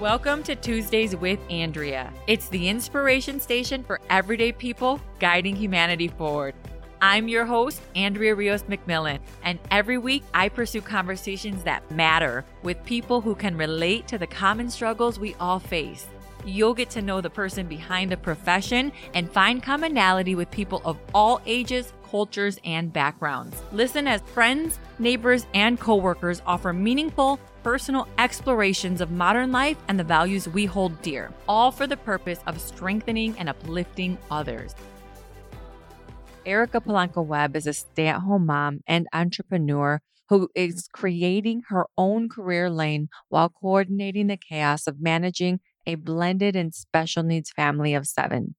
Welcome to Tuesdays with Andrea. It's the inspiration station for everyday people guiding humanity forward. I'm your host, Andrea Rios McMillan, and every week I pursue conversations that matter with people who can relate to the common struggles we all face. You'll get to know the person behind the profession and find commonality with people of all ages, cultures, and backgrounds. Listen as friends, neighbors, and coworkers offer meaningful, personal explorations of modern life and the values we hold dear, all for the purpose of strengthening and uplifting others. Ericka Polanco Webb is a stay at home mom and entrepreneur who is creating her own career lane while coordinating the chaos of managing a blended and special needs family of seven.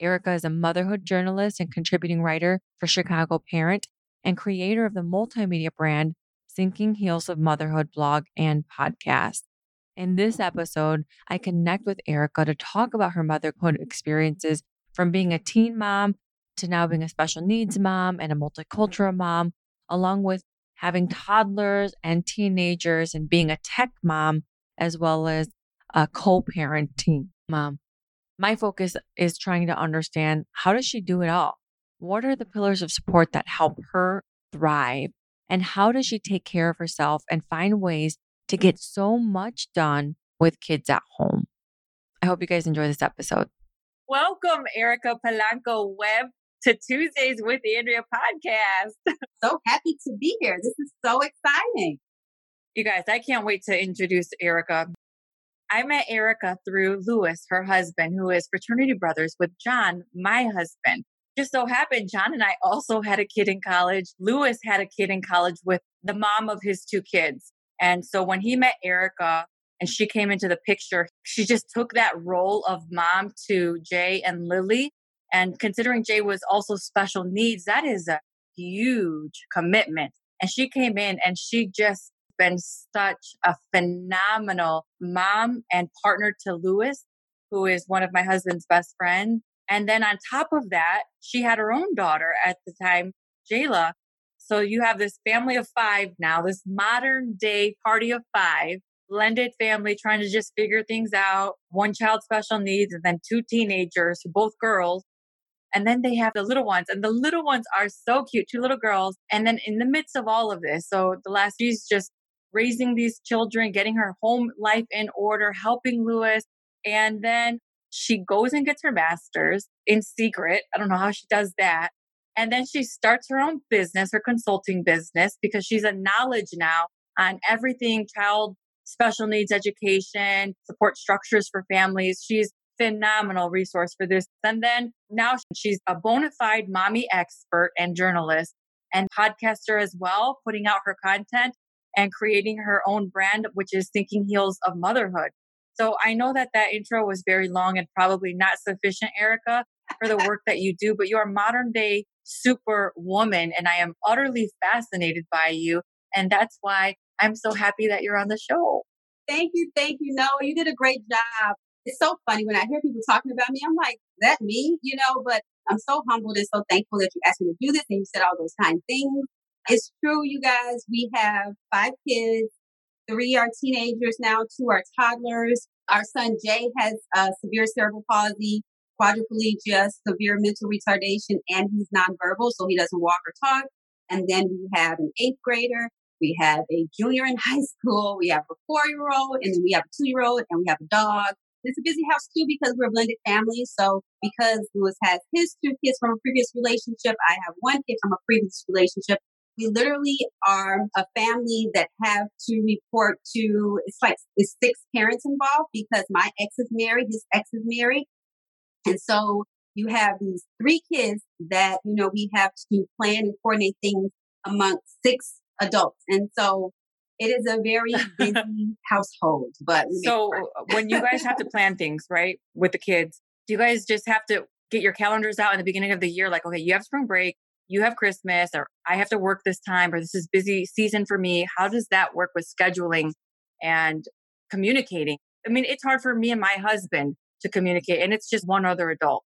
Ericka is a motherhood journalist and contributing writer for Chicago Parent and creator of the multimedia brand Sinking Heels of Motherhood blog and podcast. In this episode, I connect with Ericka to talk about her motherhood experiences from being a teen mom to now being a special needs mom and a multicultural mom, along with having toddlers and teenagers and being a tech mom, as well as a co parenting mom. My focus is trying to understand how does she do it all? What are the pillars of support that help her thrive? And how does she take care of herself and find ways to mm. get so much done with kids at home? I hope you guys enjoy this episode. Welcome, Ericka Polanco Webb, to Tuesdays with Andrea podcast. So happy to be here. This is so exciting. You guys, I can't wait to introduce Ericka. I met Ericka through Lewis, her husband, who is fraternity brothers with John, my husband. Just so happened, John and I also had a kid in college. Lewis had a kid in college with the mom of his two kids. And so when he met Ericka and she came into the picture, she just took that role of mom to Jay and Lily. And considering Jay was also special needs, that is a huge commitment. And she came in and she just been such a phenomenal mom and partner to Lewis, who is one of my husband's best friends. And then on top of that, she had her own daughter at the time, Jayla. So you have this family of five now, this modern day party of five, blended family trying to just figure things out. One child special needs, and then two teenagers, both girls. And then they have the little ones, and the little ones are so cute, two little girls. And then in the midst of all of this, so the last, she's just raising these children, getting her home life in order, helping Lewis. And then she goes and gets her master's in secret. I don't know how she does that. And then she starts her own business, her consulting business, because she's a knowledge now on everything child special needs education, support structures for families. She's phenomenal resource for this. And then now she's a bona fide mommy expert and journalist and podcaster as well, putting out her content and creating her own brand, which is Sinking Heels of Motherhood. So I know that that intro was very long and probably not sufficient, Ericka, for the work that you do, but you are modern day super woman and I am utterly fascinated by you. And that's why I'm so happy that you're on the show. Thank you. Thank you. No, you did a great job. It's so funny when I hear people talking about me, I'm like, that me, you know, but I'm so humbled and so thankful that you asked me to do this and you said all those kind things. It's true, you guys. We have five kids. Three are teenagers now, two are toddlers. Our son Jay has uh, severe cerebral palsy, quadriplegia, severe mental retardation, and he's nonverbal, so he doesn't walk or talk. And then we have an eighth grader. We have a junior in high school. We have a four year old, and then we have a two year old, and we have a dog. It's a busy house too because we're a blended family. So because Lewis has his two kids from a previous relationship, I have one kid from a previous relationship, we literally are a family that have to report to it's like it's six parents involved because my ex is married his ex is married. And so you have these three kids that you know we have to plan and coordinate things amongst six adults. And so it is a very busy household but so uh, when you guys have to plan things right with the kids do you guys just have to get your calendars out in the beginning of the year like okay you have spring break you have Christmas or I have to work this time or this is busy season for me. How does that work with scheduling and communicating? I mean, it's hard for me and my husband to communicate and it's just one other adult.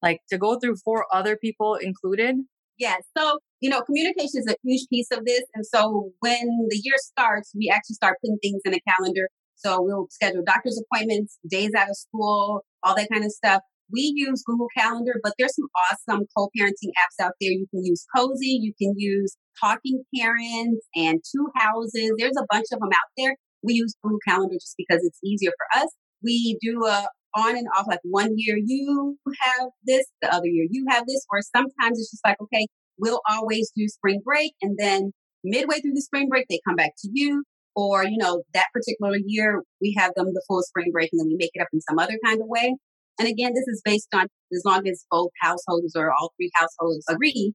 Like to go through four other people included. Yeah. So, you know, communication is a huge piece of this. And so when the year starts, we actually start putting things in a calendar So we'll schedule doctor's appointments, days out of school, all that kind of stuff. We use Google Calendar, but there's some awesome co-parenting apps out there. You can use Cozi, you can use Talking Parents and Two Houses. There's a bunch of them out there. We use Google Calendar just because it's easier for us. We do a on and off, like one year you have this, the other year you have this, or sometimes it's just like, okay, we'll always do spring break and then midway through the spring break, they come back to you. Or, you know, that particular year, we have them the full spring break and then we make it up in some other kind of way. And again, this is based on as long as both households or all three households agree.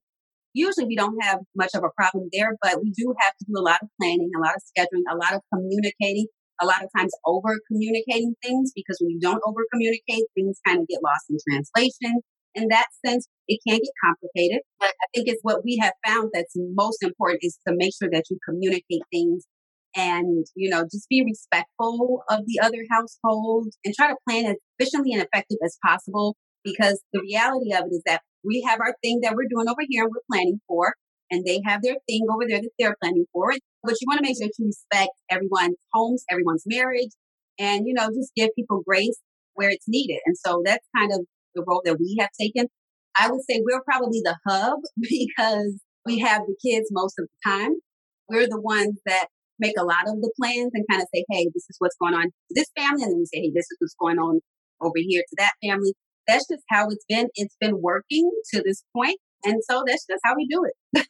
Usually we don't have much of a problem there, but we do have to do a lot of planning, a lot of scheduling, a lot of communicating, a lot of times over communicating things because when you don't over communicate, things kind of get lost in translation. In that sense, it can get complicated, but I think it's what we have found that's most important is to make sure that you communicate things and, you know, just be respectful of the other household and try to plan as efficiently and effective as possible because the reality of it is that we have our thing that we're doing over here and we're planning for, and they have their thing over there that they're planning for. But you want to make sure you respect everyone's homes, everyone's marriage, and, you know, just give people grace where it's needed. And so that's kind of the role that we have taken. I would say we're probably the hub because we have the kids most of the time. We're the ones that make a lot of the plans and kind of say, hey, this is what's going on to this family. And then we say, hey, this is what's going on over here to that family. That's just how it's been. It's been working to this point. And so that's just how we do it.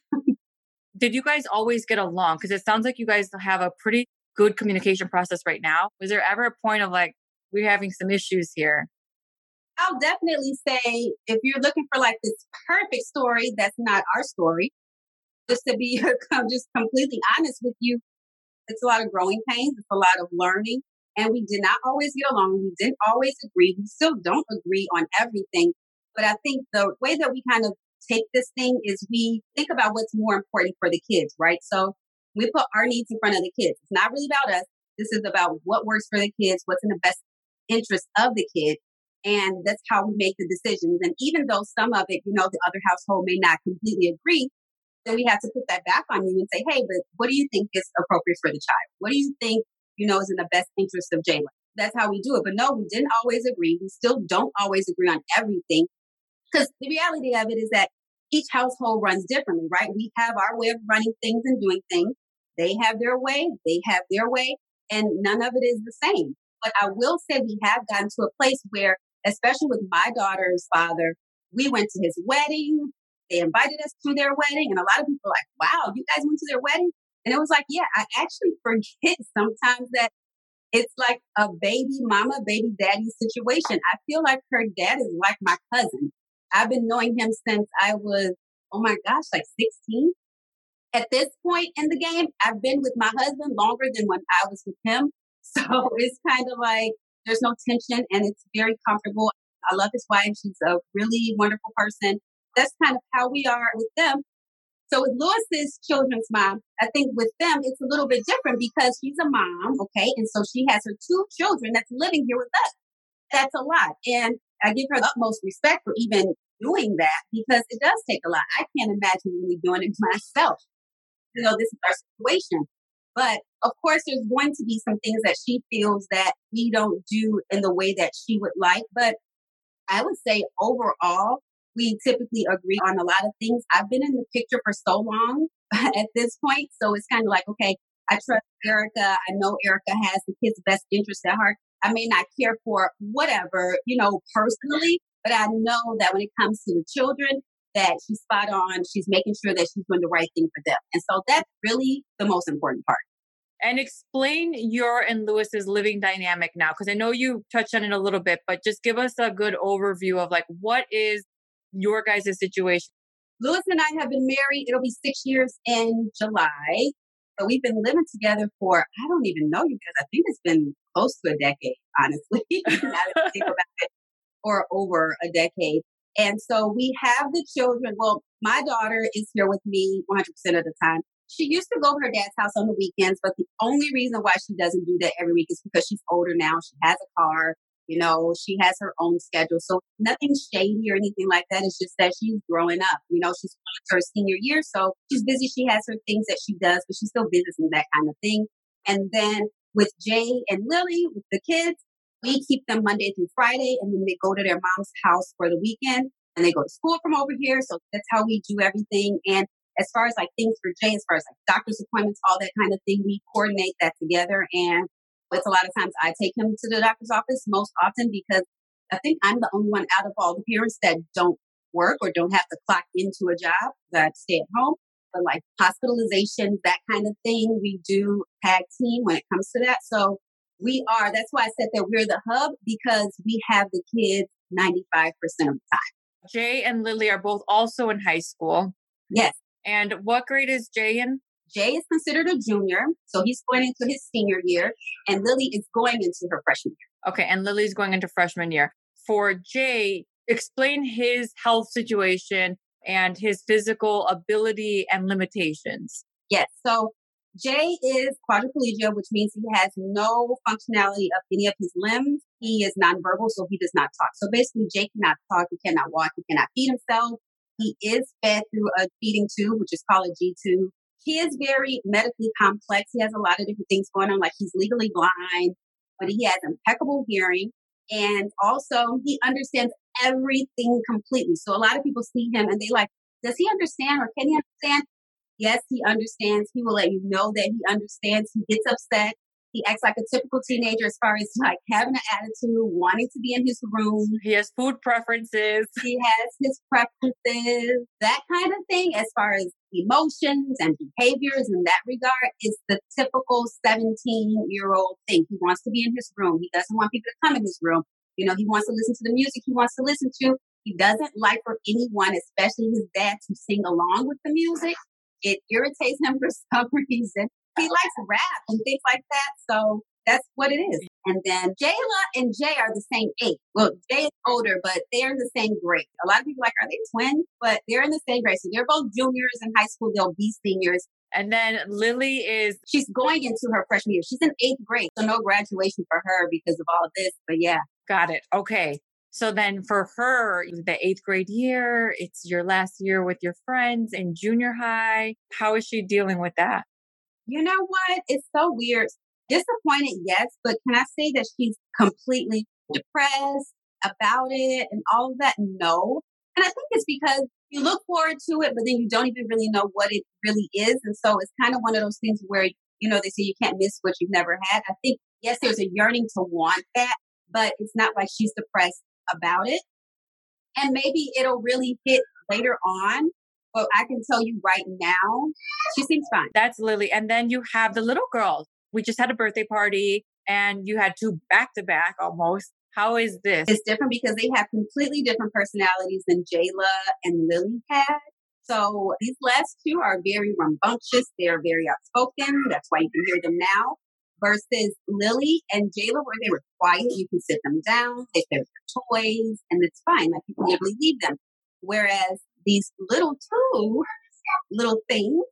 Did you guys always get along? Because it sounds like you guys have a pretty good communication process right now. Was there ever a point of like, we're having some issues here? I'll definitely say if you're looking for like this perfect story, that's not our story. Just to be just completely honest with you, it's a lot of growing pains. It's a lot of learning. And we did not always get along. We didn't always agree. We still don't agree on everything. But I think the way that we kind of take this thing is we think about what's more important for the kids, right? So we put our needs in front of the kids. It's not really about us. This is about what works for the kids, what's in the best interest of the kid. And that's how we make the decisions. And even though some of it, you know, the other household may not completely agree, then we have to put that back on you and say, hey, but what do you think is appropriate for the child? What do you think, you know, is in the best interest of Jayla? That's how we do it. But no, we didn't always agree. We still don't always agree on everything. Because the reality of it is that each household runs differently, right? We have our way of running things and doing things. They have their way, they have their way, and none of it is the same. But I will say we have gotten to a place where, especially with my daughter's father, we went to his wedding. They invited us to their wedding, and a lot of people like, wow, you guys went to their wedding? And it was like, yeah, I actually forget sometimes that it's like a baby mama, baby daddy situation. I feel like her dad is like my cousin. I've been knowing him since I was, oh my gosh, like 16. At this point in the game, I've been with my husband longer than when I was with him. So it's kind of like there's no tension and it's very comfortable. I love his wife. She's a really wonderful person. That's kind of how we are with them. So with Lewis's children's mom, I think with them, it's a little bit different because she's a mom, okay? And so she has her two children that's living here with us. That's a lot. And I give her the utmost respect for even doing that because it does take a lot. I can't imagine really doing it myself. You know, this is our situation. But of course, there's going to be some things that she feels that we don't do in the way that she would like. But I would say overall, we typically agree on a lot of things. I've been in the picture for so long at this point. So it's kind of like, okay, I trust Ericka. I know Ericka has the kids' best interest at heart. I may not care for whatever, you know, personally, but I know that when it comes to the children, that she's spot on. She's making sure that she's doing the right thing for them. And so that's really the most important part. And explain your and Lewis's living dynamic now, because I know you touched on it a little bit, but just give us a good overview of like what is your guys' situation. Lewis and I have been married. It'll be six years in July. But we've been living together for, I don't even know you guys. I think it's been close to a decade, honestly, think about it, or over a decade. And so we have the children. Well, my daughter is here with me 100% of the time. She used to go to her dad's house on the weekends, but the only reason why she doesn't do that every week is because she's older now. She has a car. You know, she has her own schedule. So nothing shady or anything like that. It's just that she's growing up. You know, she's her senior year. So she's busy. She has her things that she does, but she still visits and that kind of thing. And then with Jay and Lily, with the kids, we keep them Monday through Friday and then they go to their mom's house for the weekend and they go to school from over here. So that's how we do everything. And as far as like things for Jay, as far as like doctor's appointments, all that kind of thing, we coordinate that together. And it's a lot of times I take him to the doctor's office most often because I think I'm the only one out of all the parents that don't work or don't have to clock into a job that stay at home. But like hospitalization, that kind of thing, we do tag team when it comes to that. So we are, that's why I said that we're the hub because we have the kids 95% of the time. Jay and Lily are both also in high school. Yes. And what grade is Jay in? Jay is considered a junior, so he's going into his senior year, and Lily is going into her freshman year. Okay, and Lily's going into freshman year. For Jay, explain his health situation and his physical ability and limitations. Yes, so Jay is quadriplegia, which means he has no functionality of any of his limbs. He is nonverbal, so he does not talk. So basically, Jay cannot talk, he cannot walk, he cannot feed himself. He is fed through a feeding tube, which is called a G tube. He is very medically complex. He has a lot of different things going on, like he's legally blind, but he has impeccable hearing. And also, he understands everything completely. So a lot of people see him and they like, does he understand or can he understand? Yes, he understands. He will let you know that he understands. He gets upset. He acts like a typical teenager as far as like having an attitude, wanting to be in his room. He has food preferences. He has his preferences, that kind of thing. As far as emotions and behaviors in that regard, is the typical 17 year old thing. He wants to be in his room. He doesn't want people to come in his room. You know, he wants to listen to the music he wants to listen to. He doesn't like for anyone, especially his dad, to sing along with the music. It irritates him for some reason he likes rap and things like that. So that's what it is. And then Jayla and Jay are the same age. Well, Jay is older, but they're in the same grade. A lot of people are like, are they twins? But they're in the same grade. So they're both juniors in high school. They'll be seniors. And then Lily is she's going into her freshman year. She's in eighth grade. So no graduation for her because of all of this. But yeah. Got it. Okay. So then for her, the eighth grade year, it's your last year with your friends in junior high. How is she dealing with that? You know what? It's so weird. Disappointed, yes, but can I say that she's completely depressed about it and all of that? No. And I think it's because you look forward to it, but then you don't even really know what it really is. And so it's kind of one of those things where, you know, they say you can't miss what you've never had. I think, yes, there's a yearning to want that, but it's not like she's depressed about it. And maybe it'll really hit later on but I can tell you right now, she seems fine. That's Lily. And then you have the little girl. We just had a birthday party and you had two back to back almost. How is this? It's different because they have completely different personalities than Jayla and Lily had. So these last two are very rambunctious. They're very outspoken. That's why you can hear them now. Versus Lily and Jayla, where they were quiet, you can sit them down, they play with their toys, and it's fine. Like you can literally leave them. Whereas these little two little things.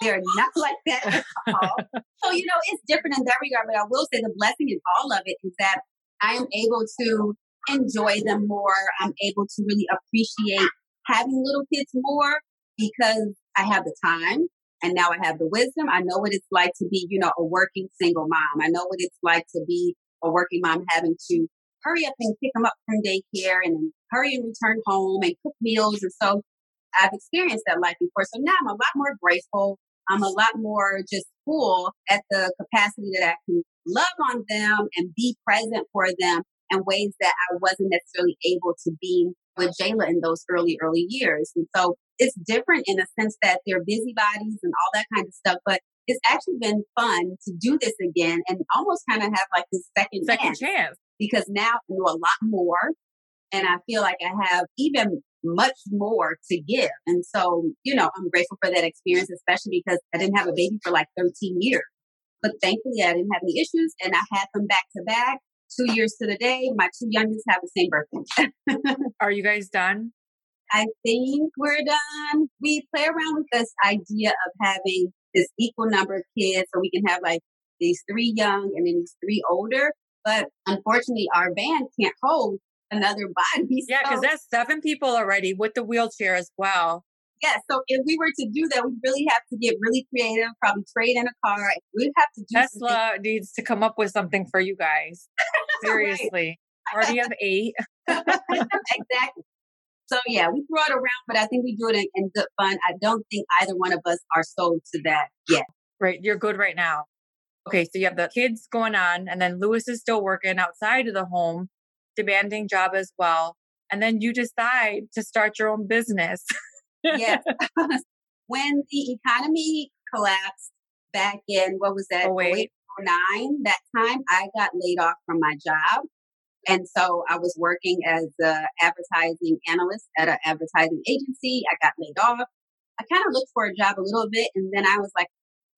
They're not like that at all. so, you know, it's different in that regard, but I will say the blessing in all of it is that I am able to enjoy them more. I'm able to really appreciate having little kids more because I have the time and now I have the wisdom. I know what it's like to be, you know, a working single mom. I know what it's like to be a working mom having to hurry up and pick them up from daycare and then hurry and return home and cook meals. And so I've experienced that life before. So now I'm a lot more grateful. I'm a lot more just full at the capacity that I can love on them and be present for them in ways that I wasn't necessarily able to be with Jayla in those early, early years. And so it's different in the sense that they're busybodies and all that kind of stuff, but it's actually been fun to do this again and almost kind of have like this second, second chance. chance because now I know a lot more and I feel like I have even much more to give. And so, you know, I'm grateful for that experience, especially because I didn't have a baby for like 13 years. But thankfully, I didn't have any issues and I had them back to back. Two years to the day, my two youngest have the same birthday. Are you guys done? I think we're done. We play around with this idea of having this equal number of kids so we can have like these three young and then these three older. But unfortunately, our van can't hold another body. Yeah, because so. that's seven people already with the wheelchair as well. yeah. So if we were to do that, we really have to get really creative, probably trade in a car. We'd have to do Tesla needs to come up with something for you guys. Seriously. Party of eight. exactly. So yeah, we throw it around, but I think we do it in, in good fun. I don't think either one of us are sold to that yet. Right. You're good right now. Okay. So you have the kids going on, and then Lewis is still working outside of the home, demanding job as well. And then you decide to start your own business. yes. when the economy collapsed back in, what was that? 08. 09, that time I got laid off from my job. And so I was working as an advertising analyst at an advertising agency. I got laid off. I kind of looked for a job a little bit and then I was like,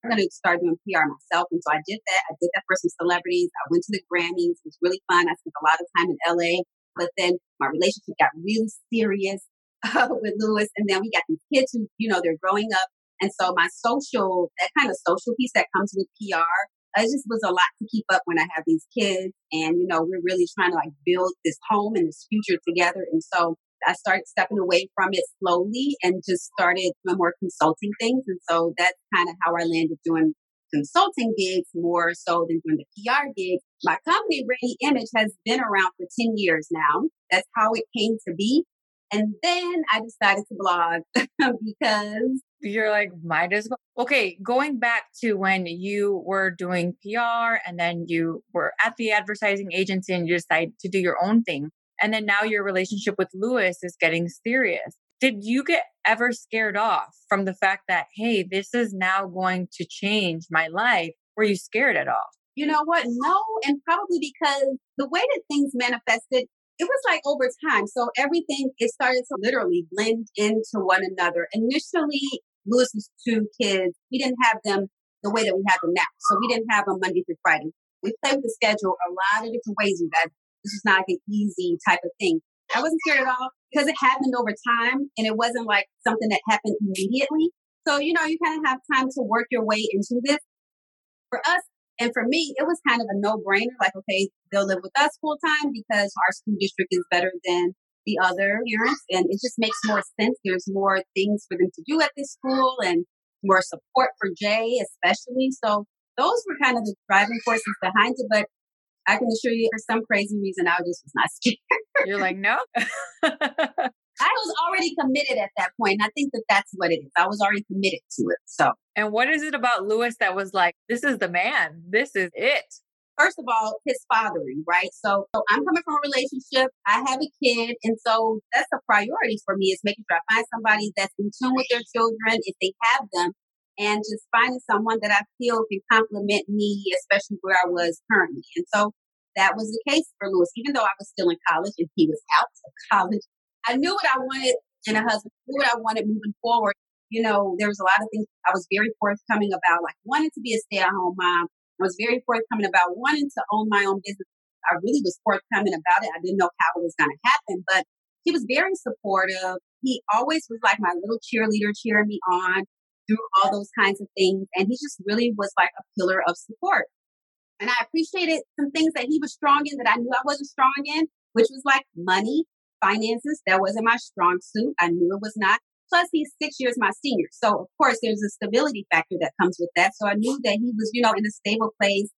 I'm going to start doing PR myself. And so I did that. I did that for some celebrities. I went to the Grammys. It was really fun. I spent a lot of time in LA, but then my relationship got really serious uh, with Lewis. And then we got these kids who, you know, they're growing up. And so my social, that kind of social piece that comes with PR it just was a lot to keep up when I have these kids. And, you know, we're really trying to like build this home and this future together. And so I started stepping away from it slowly and just started doing more consulting things. And so that's kind of how I landed doing consulting gigs more so than doing the PR gigs. My company, Ready Image, has been around for 10 years now. That's how it came to be. And then I decided to blog because you're like, might as well. Okay, going back to when you were doing PR and then you were at the advertising agency and you decided to do your own thing. And then now your relationship with Lewis is getting serious. Did you get ever scared off from the fact that, hey, this is now going to change my life? Were you scared at all? You know what? No. And probably because the way that things manifested, it was like over time. So everything, it started to literally blend into one another. Initially, Lewis's two kids, we didn't have them the way that we have them now. So we didn't have them Monday through Friday. We played with the schedule a lot of different ways, you guys. This is not like an easy type of thing. I wasn't scared at all because it happened over time and it wasn't like something that happened immediately. So, you know, you kind of have time to work your way into this. For us, and for me, it was kind of a no brainer. Like, okay, they'll live with us full time because our school district is better than the other parents. And it just makes more sense. There's more things for them to do at this school and more support for Jay, especially. So those were kind of the driving forces behind it. But I can assure you, for some crazy reason, I just was not scared. You're like, no. I was already committed at that point. And I think that that's what it is. I was already committed to it. So, and what is it about Lewis that was like, this is the man, this is it? first of all, his fathering, right? So, so I'm coming from a relationship. I have a kid. And so that's a priority for me is making sure I find somebody that's in tune with their children if they have them and just finding someone that I feel can complement me, especially where I was currently. And so that was the case for Lewis. Even though I was still in college and he was out of college, I knew what I wanted in a husband, knew what I wanted moving forward. You know, there was a lot of things I was very forthcoming about, like wanting to be a stay at home mom, I was very forthcoming about wanting to own my own business. I really was forthcoming about it. I didn't know how it was going to happen, but he was very supportive. He always was like my little cheerleader, cheering me on through all those kinds of things. And he just really was like a pillar of support. And I appreciated some things that he was strong in that I knew I wasn't strong in, which was like money, finances. That wasn't my strong suit. I knew it was not. Plus, he's six years my senior. So, of course, there's a stability factor that comes with that. So I knew that he was, you know, in a stable place.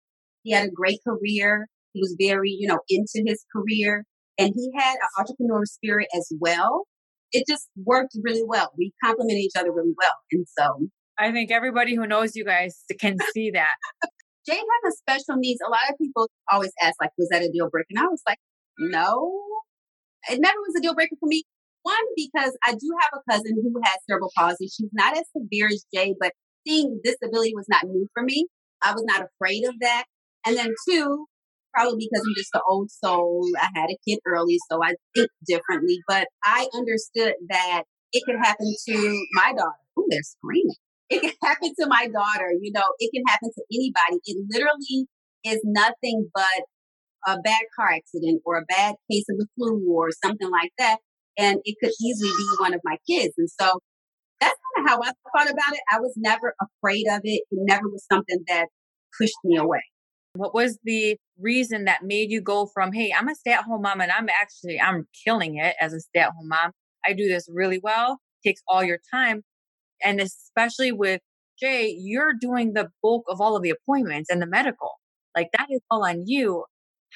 He had a great career. He was very, you know, into his career and he had an entrepreneur spirit as well. It just worked really well. We complemented each other really well. And so I think everybody who knows you guys can see that. Jay has a special needs. A lot of people always ask, like, was that a deal breaker? And I was like, no, it never was a deal breaker for me. One, because I do have a cousin who has cerebral palsy. She's not as severe as Jay, but seeing disability was not new for me. I was not afraid of that. And then two, probably because I'm just an old soul. I had a kid early, so I think differently. But I understood that it could happen to my daughter. Oh, they're screaming. It can happen to my daughter. You know, it can happen to anybody. It literally is nothing but a bad car accident or a bad case of the flu or something like that and it could easily be one of my kids. And so that's kind of how I thought about it. I was never afraid of it. It never was something that pushed me away. What was the reason that made you go from, hey, I'm a stay at home mom and I'm actually, I'm killing it as a stay at home mom. I do this really well takes all your time. And especially with Jay, you're doing the bulk of all of the appointments and the medical. Like that is all on you.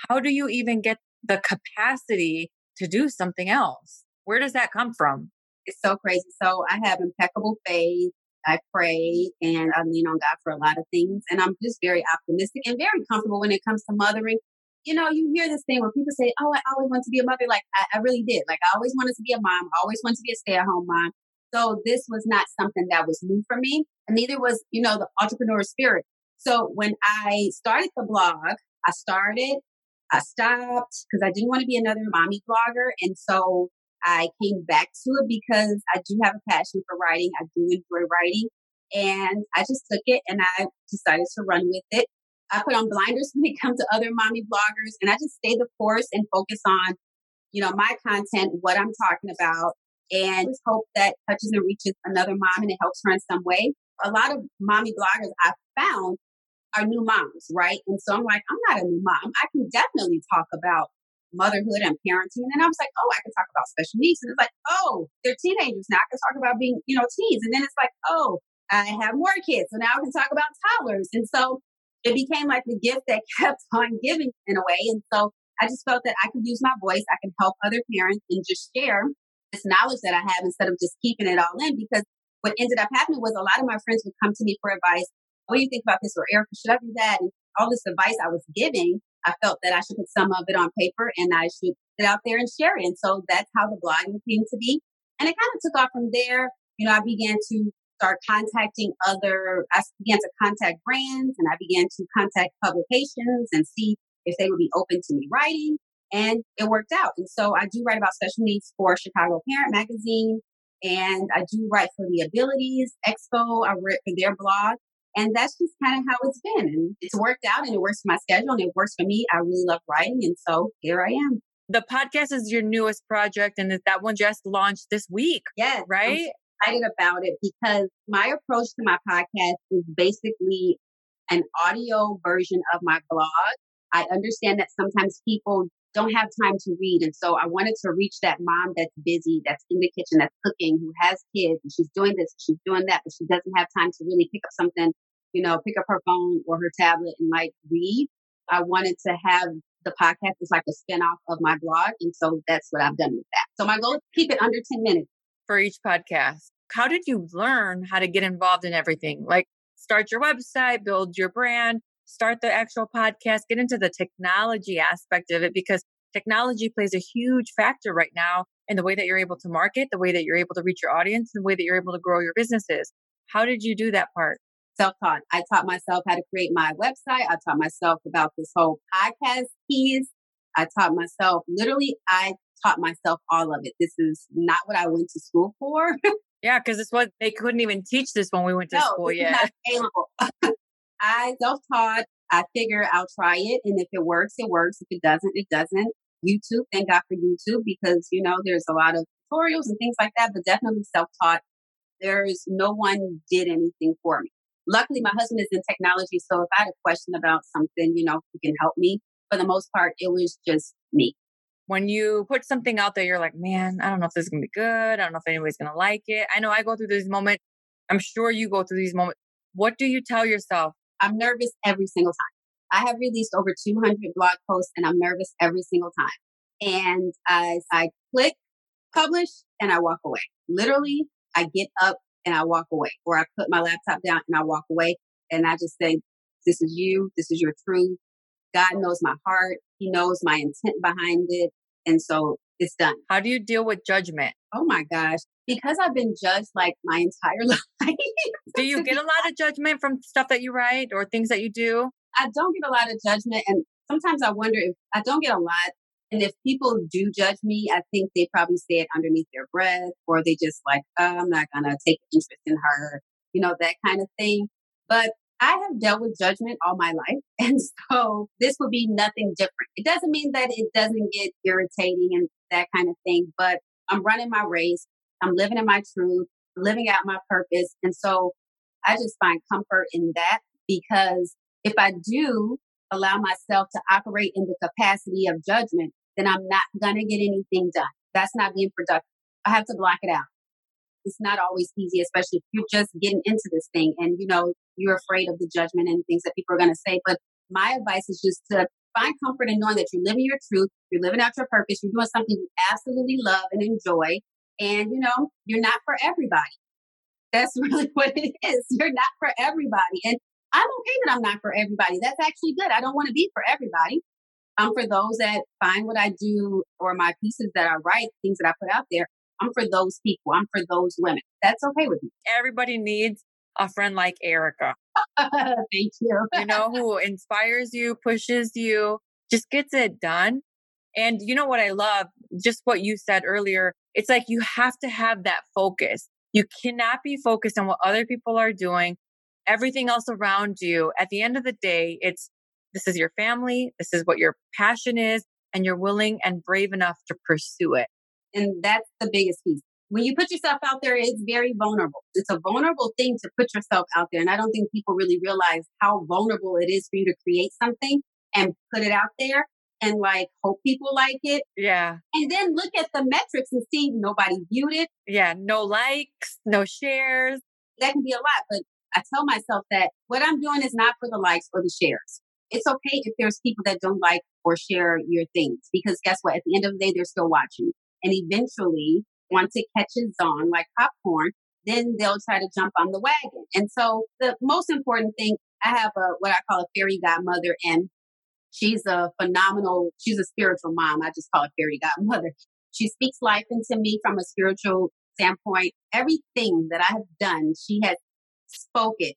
How do you even get the capacity to do something else? Where does that come from? It's so crazy. So I have impeccable faith. I pray and I lean on God for a lot of things. And I'm just very optimistic and very comfortable when it comes to mothering. You know, you hear this thing where people say, Oh, I always want to be a mother. Like I, I really did. Like I always wanted to be a mom. I always wanted to be a stay at home mom. So this was not something that was new for me. And neither was, you know, the entrepreneur spirit. So when I started the blog, I started, I stopped because I didn't want to be another mommy blogger. And so I came back to it because I do have a passion for writing. I do enjoy writing. And I just took it and I decided to run with it. I put on blinders when it comes to other mommy bloggers and I just stay the course and focus on, you know, my content, what I'm talking about, and just hope that touches and reaches another mom and it helps her in some way. A lot of mommy bloggers I've found are new moms, right? And so I'm like, I'm not a new mom. I can definitely talk about motherhood and parenting. And then I was like, oh, I can talk about special needs. And it's like, oh, they're teenagers now. I can talk about being, you know, teens. And then it's like, oh, I have more kids. So now I can talk about toddlers. And so it became like the gift that kept on giving in a way. And so I just felt that I could use my voice. I can help other parents and just share this knowledge that I have instead of just keeping it all in. Because what ended up happening was a lot of my friends would come to me for advice. What do you think about this? Or Ericka, should I do that? And all this advice I was giving I felt that I should put some of it on paper and I should it out there and share it. And so that's how the blogging came to be. And it kind of took off from there. You know, I began to start contacting other, I began to contact brands and I began to contact publications and see if they would be open to me writing. And it worked out. And so I do write about special needs for Chicago Parent Magazine. And I do write for the Abilities Expo. I write for their blog. And that's just kind of how it's been. And it's worked out and it works for my schedule and it works for me. I really love writing. And so here I am. The podcast is your newest project and that one just launched this week. Yeah. Right? I'm excited about it because my approach to my podcast is basically an audio version of my blog. I understand that sometimes people don't have time to read. And so I wanted to reach that mom that's busy, that's in the kitchen, that's cooking, who has kids, and she's doing this, she's doing that, but she doesn't have time to really pick up something, you know, pick up her phone or her tablet and like read. I wanted to have the podcast as like a spinoff of my blog. And so that's what I've done with that. So my goal is keep it under 10 minutes. For each podcast. How did you learn how to get involved in everything? Like start your website, build your brand, start the actual podcast, get into the technology aspect of it because technology plays a huge factor right now in the way that you're able to market, the way that you're able to reach your audience, the way that you're able to grow your businesses. How did you do that part? Self taught. I taught myself how to create my website. I taught myself about this whole podcast piece. I taught myself, literally, I taught myself all of it. This is not what I went to school for. yeah, because it's what they couldn't even teach this when we went to no, school yet. available. I self taught. I figure I'll try it. And if it works, it works. If it doesn't, it doesn't. YouTube, thank God for YouTube because, you know, there's a lot of tutorials and things like that, but definitely self taught. There's no one did anything for me. Luckily, my husband is in technology. So if I had a question about something, you know, he can help me. For the most part, it was just me. When you put something out there, you're like, man, I don't know if this is going to be good. I don't know if anybody's going to like it. I know I go through these moments. I'm sure you go through these moments. What do you tell yourself I'm nervous every single time. I have released over 200 blog posts and I'm nervous every single time. And as I click publish and I walk away, literally, I get up and I walk away, or I put my laptop down and I walk away. And I just say, This is you. This is your truth. God knows my heart. He knows my intent behind it. And so it's done. How do you deal with judgment? Oh my gosh. Because I've been judged like my entire life. do you get a lot of judgment from stuff that you write or things that you do? I don't get a lot of judgment. And sometimes I wonder if I don't get a lot. And if people do judge me, I think they probably say it underneath their breath or they just like, oh, I'm not going to take interest in her, you know, that kind of thing. But I have dealt with judgment all my life. And so this would be nothing different. It doesn't mean that it doesn't get irritating and that kind of thing, but I'm running my race. I'm living in my truth, living out my purpose. And so I just find comfort in that because if I do allow myself to operate in the capacity of judgment, then I'm not going to get anything done. That's not being productive. I have to block it out. It's not always easy, especially if you're just getting into this thing and, you know, you're afraid of the judgment and things that people are going to say. But my advice is just to find comfort in knowing that you're living your truth, you're living out your purpose, you're doing something you absolutely love and enjoy. And, you know, you're not for everybody. That's really what it is. You're not for everybody. And I'm okay that I'm not for everybody. That's actually good. I don't want to be for everybody. I'm for those that find what I do or my pieces that I write, things that I put out there. I'm for those people. I'm for those women. That's okay with me. Everybody needs a friend like Ericka. Thank you. you know, who inspires you, pushes you, just gets it done. And you know what I love? Just what you said earlier. It's like you have to have that focus. You cannot be focused on what other people are doing, everything else around you. At the end of the day, it's this is your family, this is what your passion is, and you're willing and brave enough to pursue it. And that's the biggest piece. When you put yourself out there, it's very vulnerable. It's a vulnerable thing to put yourself out there. And I don't think people really realize how vulnerable it is for you to create something and put it out there and like hope people like it. Yeah. And then look at the metrics and see nobody viewed it. Yeah. No likes, no shares. That can be a lot. But I tell myself that what I'm doing is not for the likes or the shares. It's okay if there's people that don't like or share your things because guess what? At the end of the day, they're still watching. And eventually, once it catches on like popcorn, then they'll try to jump on the wagon. And so the most important thing, I have a what I call a fairy godmother, and she's a phenomenal, she's a spiritual mom. I just call it fairy godmother. She speaks life into me from a spiritual standpoint. Everything that I have done, she has spoken.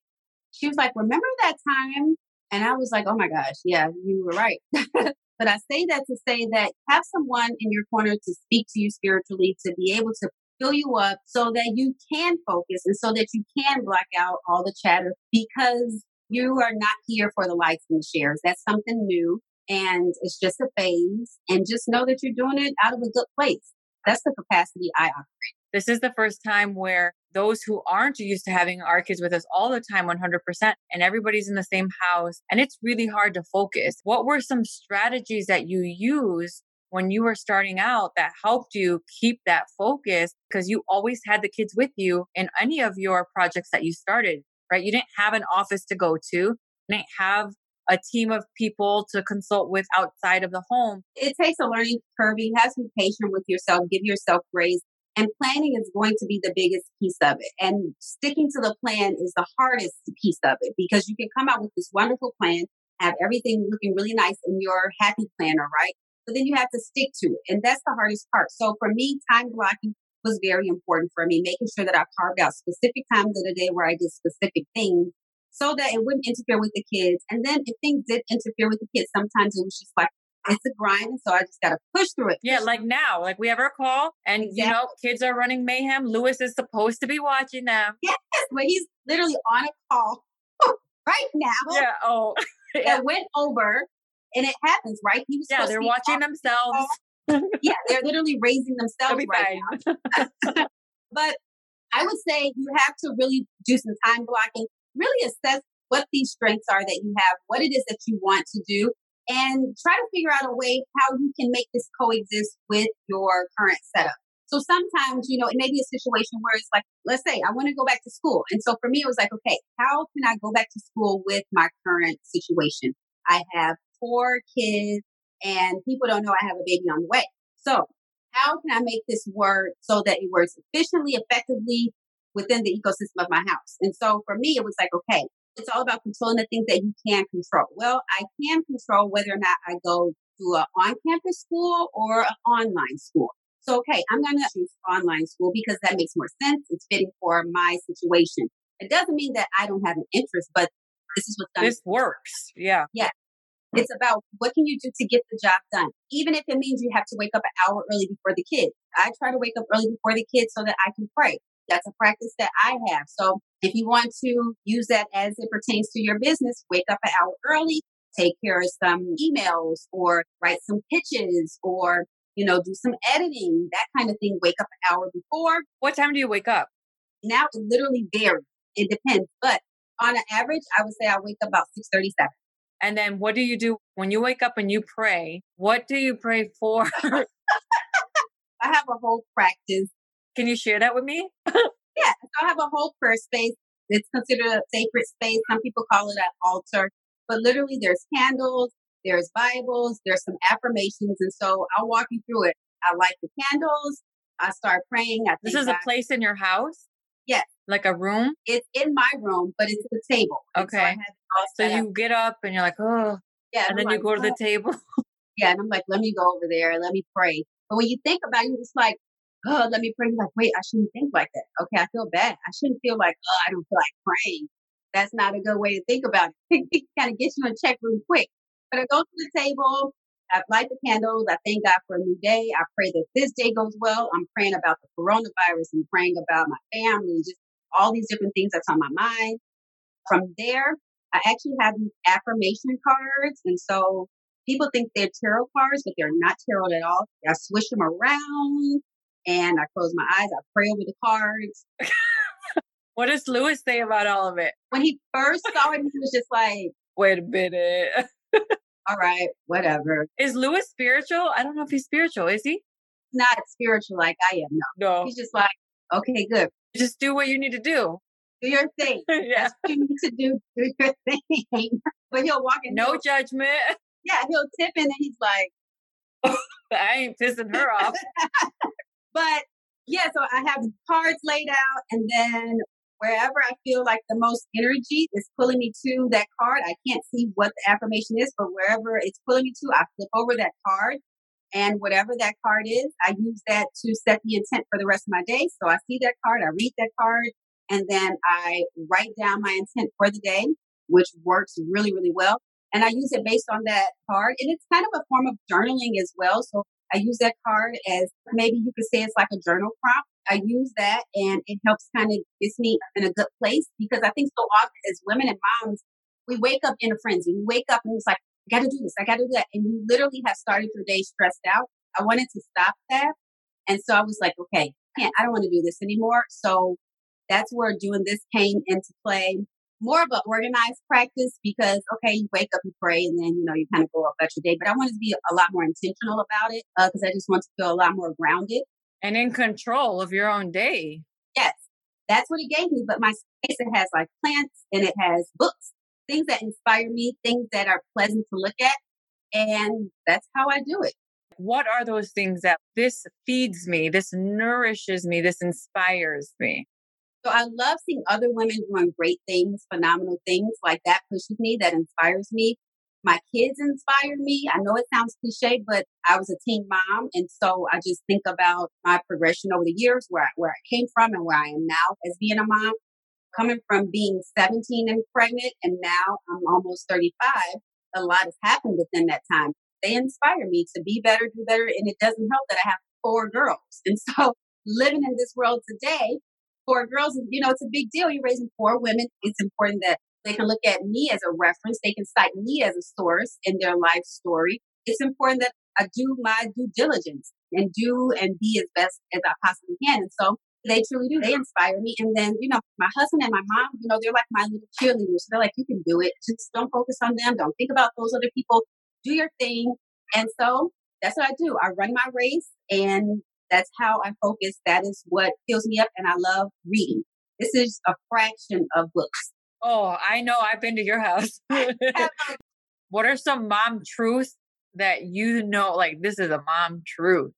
She was like, Remember that time? And I was like, Oh my gosh, yeah, you were right. But I say that to say that have someone in your corner to speak to you spiritually, to be able to fill you up so that you can focus and so that you can block out all the chatter because you are not here for the likes and the shares. That's something new and it's just a phase. And just know that you're doing it out of a good place. That's the capacity I operate. This is the first time where those who aren't used to having our kids with us all the time 100% and everybody's in the same house and it's really hard to focus. What were some strategies that you used when you were starting out that helped you keep that focus because you always had the kids with you in any of your projects that you started, right? You didn't have an office to go to, you didn't have a team of people to consult with outside of the home. It takes a learning curve. You have to be patient with yourself, give yourself grace. And planning is going to be the biggest piece of it. And sticking to the plan is the hardest piece of it because you can come out with this wonderful plan, have everything looking really nice in your happy planner, right? But then you have to stick to it. And that's the hardest part. So for me, time blocking was very important for me, making sure that I carved out specific times of the day where I did specific things so that it wouldn't interfere with the kids. And then if things did interfere with the kids, sometimes it was just like, it's a grind. So I just got to push through it. Yeah, like now, like we have our call and, exactly. you know, kids are running mayhem. Lewis is supposed to be watching them. Yes, but he's literally on a call right now. Yeah, oh. that went over and it happens, right? He was yeah, they're watching themselves. yeah, they're literally raising themselves right now. but I would say you have to really do some time blocking, really assess what these strengths are that you have, what it is that you want to do, and try to figure out a way how you can make this coexist with your current setup. So sometimes, you know, it may be a situation where it's like, let's say I want to go back to school. And so for me, it was like, okay, how can I go back to school with my current situation? I have four kids and people don't know I have a baby on the way. So how can I make this work so that it works efficiently, effectively within the ecosystem of my house? And so for me, it was like, okay, it's all about controlling the things that you can control. Well, I can control whether or not I go to an on-campus school or an online school. So, okay, I'm going to choose online school because that makes more sense. It's fitting for my situation. It doesn't mean that I don't have an interest, but this is what's going This works. Yeah. Yeah. It's about what can you do to get the job done, even if it means you have to wake up an hour early before the kids. I try to wake up early before the kids so that I can pray. That's a practice that I have. So if you want to use that as it pertains to your business, wake up an hour early, take care of some emails or write some pitches or, you know, do some editing, that kind of thing. Wake up an hour before. What time do you wake up? Now it literally varies. It depends. But on an average, I would say I wake up about 637. And then what do you do when you wake up and you pray? What do you pray for? I have a whole practice Can you share that with me? yeah. So I have a whole prayer space. It's considered a sacred space. Some people call it an altar, but literally there's candles, there's Bibles, there's some affirmations. And so I'll walk you through it. I light the candles. I start praying. I this is God. a place in your house? Yes. Like a room? It's in my room, but it's a table. Okay. So, so you get up and you're like, oh. Yeah. And then like, you go to the table. yeah. And I'm like, let me go over there. And let me pray. But when you think about it, it's like, oh, let me pray. Like, wait, I shouldn't think like that. Okay. I feel bad. I shouldn't feel like, oh, I don't feel like praying. That's not a good way to think about it. it kind of gets you in check real quick. But I go to the table. I light the candles. I thank God for a new day. I pray that this day goes well. I'm praying about the coronavirus and praying about my family, just all these different things that's on my mind. From there, I actually have these affirmation cards. And so people think they're tarot cards, but they're not tarot at all. I swish them around and I close my eyes. I pray over the cards. what does Lewis say about all of it? When he first saw it, he was just like, wait a minute. all right, whatever. Is Lewis spiritual? I don't know if he's spiritual. Is he? Not spiritual like I am. No. No. He's just like, okay, good. Just do what you need to do. Do your thing. yeah. You need to do. Do your thing. but he'll walk in. No judgment. Yeah, he'll tip in and he's like, I ain't pissing her off. But yeah, so I have cards laid out and then wherever I feel like the most energy is pulling me to that card. I can't see what the affirmation is, but wherever it's pulling me to, I flip over that card. And whatever that card is, I use that to set the intent for the rest of my day. So I see that card, I read that card, and then I write down my intent for the day, which works really, really well. And I use it based on that card. And it's kind of a form of journaling as well. So I use that card as maybe you could say it's like a journal prompt. I use that and it helps kind of gets me in a good place because I think so often as women and moms, we wake up in a frenzy. We wake up and it's like, I gotta do this, I gotta do that. And you literally have started your day stressed out. I wanted to stop that. And so I was like, okay, I can't, I don't want to do this anymore. So that's where doing this came into play more of an organized practice because okay, you wake up, you pray, and then you know you kind of go about your day. But I wanted to be a lot more intentional about it because uh, I just want to feel a lot more grounded and in control of your own day. Yes, that's what it gave me. But my space it has like plants and it has books, things that inspire me, things that are pleasant to look at, and that's how I do it. What are those things that this feeds me, this nourishes me, this inspires me? So I love seeing other women doing great things, phenomenal things like that pushes me, that inspires me. My kids inspire me. I know it sounds cliche, but I was a teen mom. And so I just think about my progression over the years, where I, where I came from and where I am now as being a mom. Coming from being 17 and pregnant, and now I'm almost 35. A lot has happened within that time. They inspire me to be better, do better. And it doesn't help that I have four girls. And so living in this world today, for girls, you know, it's a big deal. You're raising four women. It's important that they can look at me as a reference. They can cite me as a source in their life story. It's important that I do my due diligence and do and be as best as I possibly can. And so they truly do. They inspire me. And then, you know, my husband and my mom, you know, they're like my little cheerleaders. They're like, you can do it. Just don't focus on them. Don't think about those other people. Do your thing. And so that's what I do. I run my race and that's how I focus. That is what fills me up. And I love reading. This is a fraction of books. Oh, I know. I've been to your house. what are some mom truths that you know, like this is a mom truth?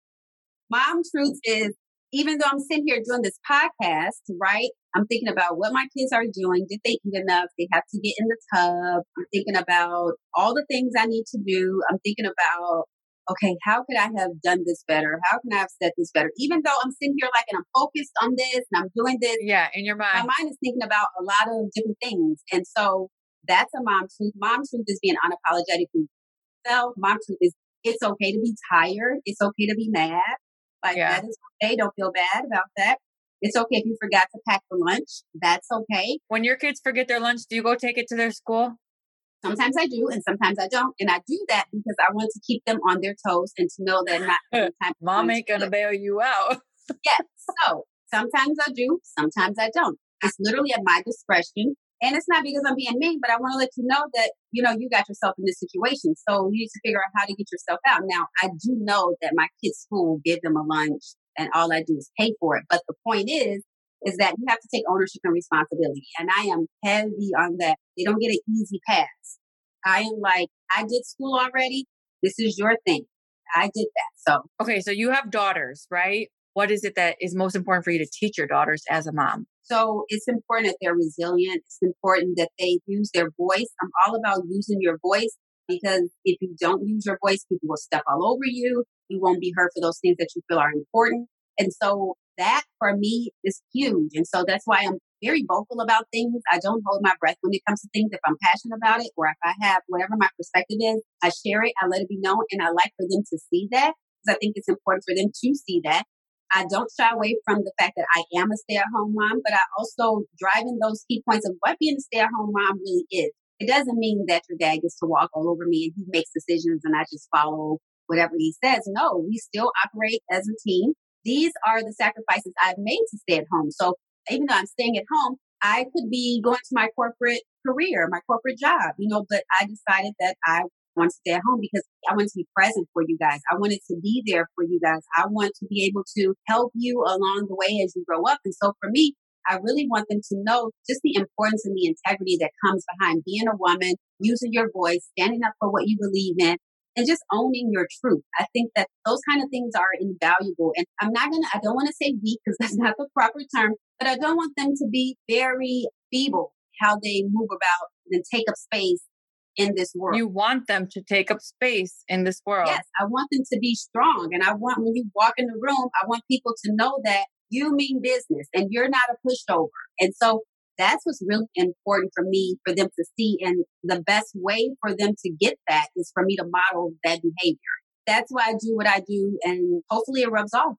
Mom truth is even though I'm sitting here doing this podcast, right? I'm thinking about what my kids are doing. Did they eat enough? They have to get in the tub. I'm thinking about all the things I need to do. I'm thinking about okay, how could I have done this better? How can I have said this better? Even though I'm sitting here like and I'm focused on this and I'm doing this. Yeah, in your mind. My mind is thinking about a lot of different things. And so that's a mom truth. Mom truth is being unapologetic with yourself. Mom truth is it's okay to be tired. It's okay to be mad. Like yeah. that is okay. Don't feel bad about that. It's okay if you forgot to pack for lunch. That's okay. When your kids forget their lunch, do you go take it to their school? Sometimes I do, and sometimes I don't. And I do that because I want to keep them on their toes and to know that not Mom ain't gonna bail you out. yes. So sometimes I do, sometimes I don't. It's literally at my discretion. And it's not because I'm being mean, but I want to let you know that, you know, you got yourself in this situation. So you need to figure out how to get yourself out. Now, I do know that my kids' school give them a lunch and all I do is pay for it. But the point is, is that you have to take ownership and responsibility. And I am heavy on that. They don't get an easy pass. I am like, I did school already. This is your thing. I did that. So, okay. So you have daughters, right? What is it that is most important for you to teach your daughters as a mom? So it's important that they're resilient. It's important that they use their voice. I'm all about using your voice because if you don't use your voice, people will step all over you. You won't be heard for those things that you feel are important. And so that for me is huge. And so that's why I'm very vocal about things. I don't hold my breath when it comes to things. If I'm passionate about it or if I have whatever my perspective is, I share it, I let it be known, and I like for them to see that because I think it's important for them to see that. I don't shy away from the fact that I am a stay at home mom, but I also drive in those key points of what being a stay at home mom really is. It doesn't mean that your dad gets to walk all over me and he makes decisions and I just follow whatever he says. No, we still operate as a team. These are the sacrifices I've made to stay at home. So even though I'm staying at home, I could be going to my corporate career, my corporate job, you know, but I decided that I want to stay at home because I want to be present for you guys. I wanted to be there for you guys. I want to be able to help you along the way as you grow up. And so for me, I really want them to know just the importance and the integrity that comes behind being a woman, using your voice, standing up for what you believe in, and just owning your truth. I think that those kind of things are invaluable. And I'm not going to, I don't want to say weak because that's not the proper term, but I don't want them to be very feeble how they move about and take up space in this world. You want them to take up space in this world. Yes, I want them to be strong. And I want when you walk in the room, I want people to know that you mean business and you're not a pushover. And so that's what's really important for me for them to see. And the best way for them to get that is for me to model that behavior. That's why I do what I do. And hopefully it rubs off.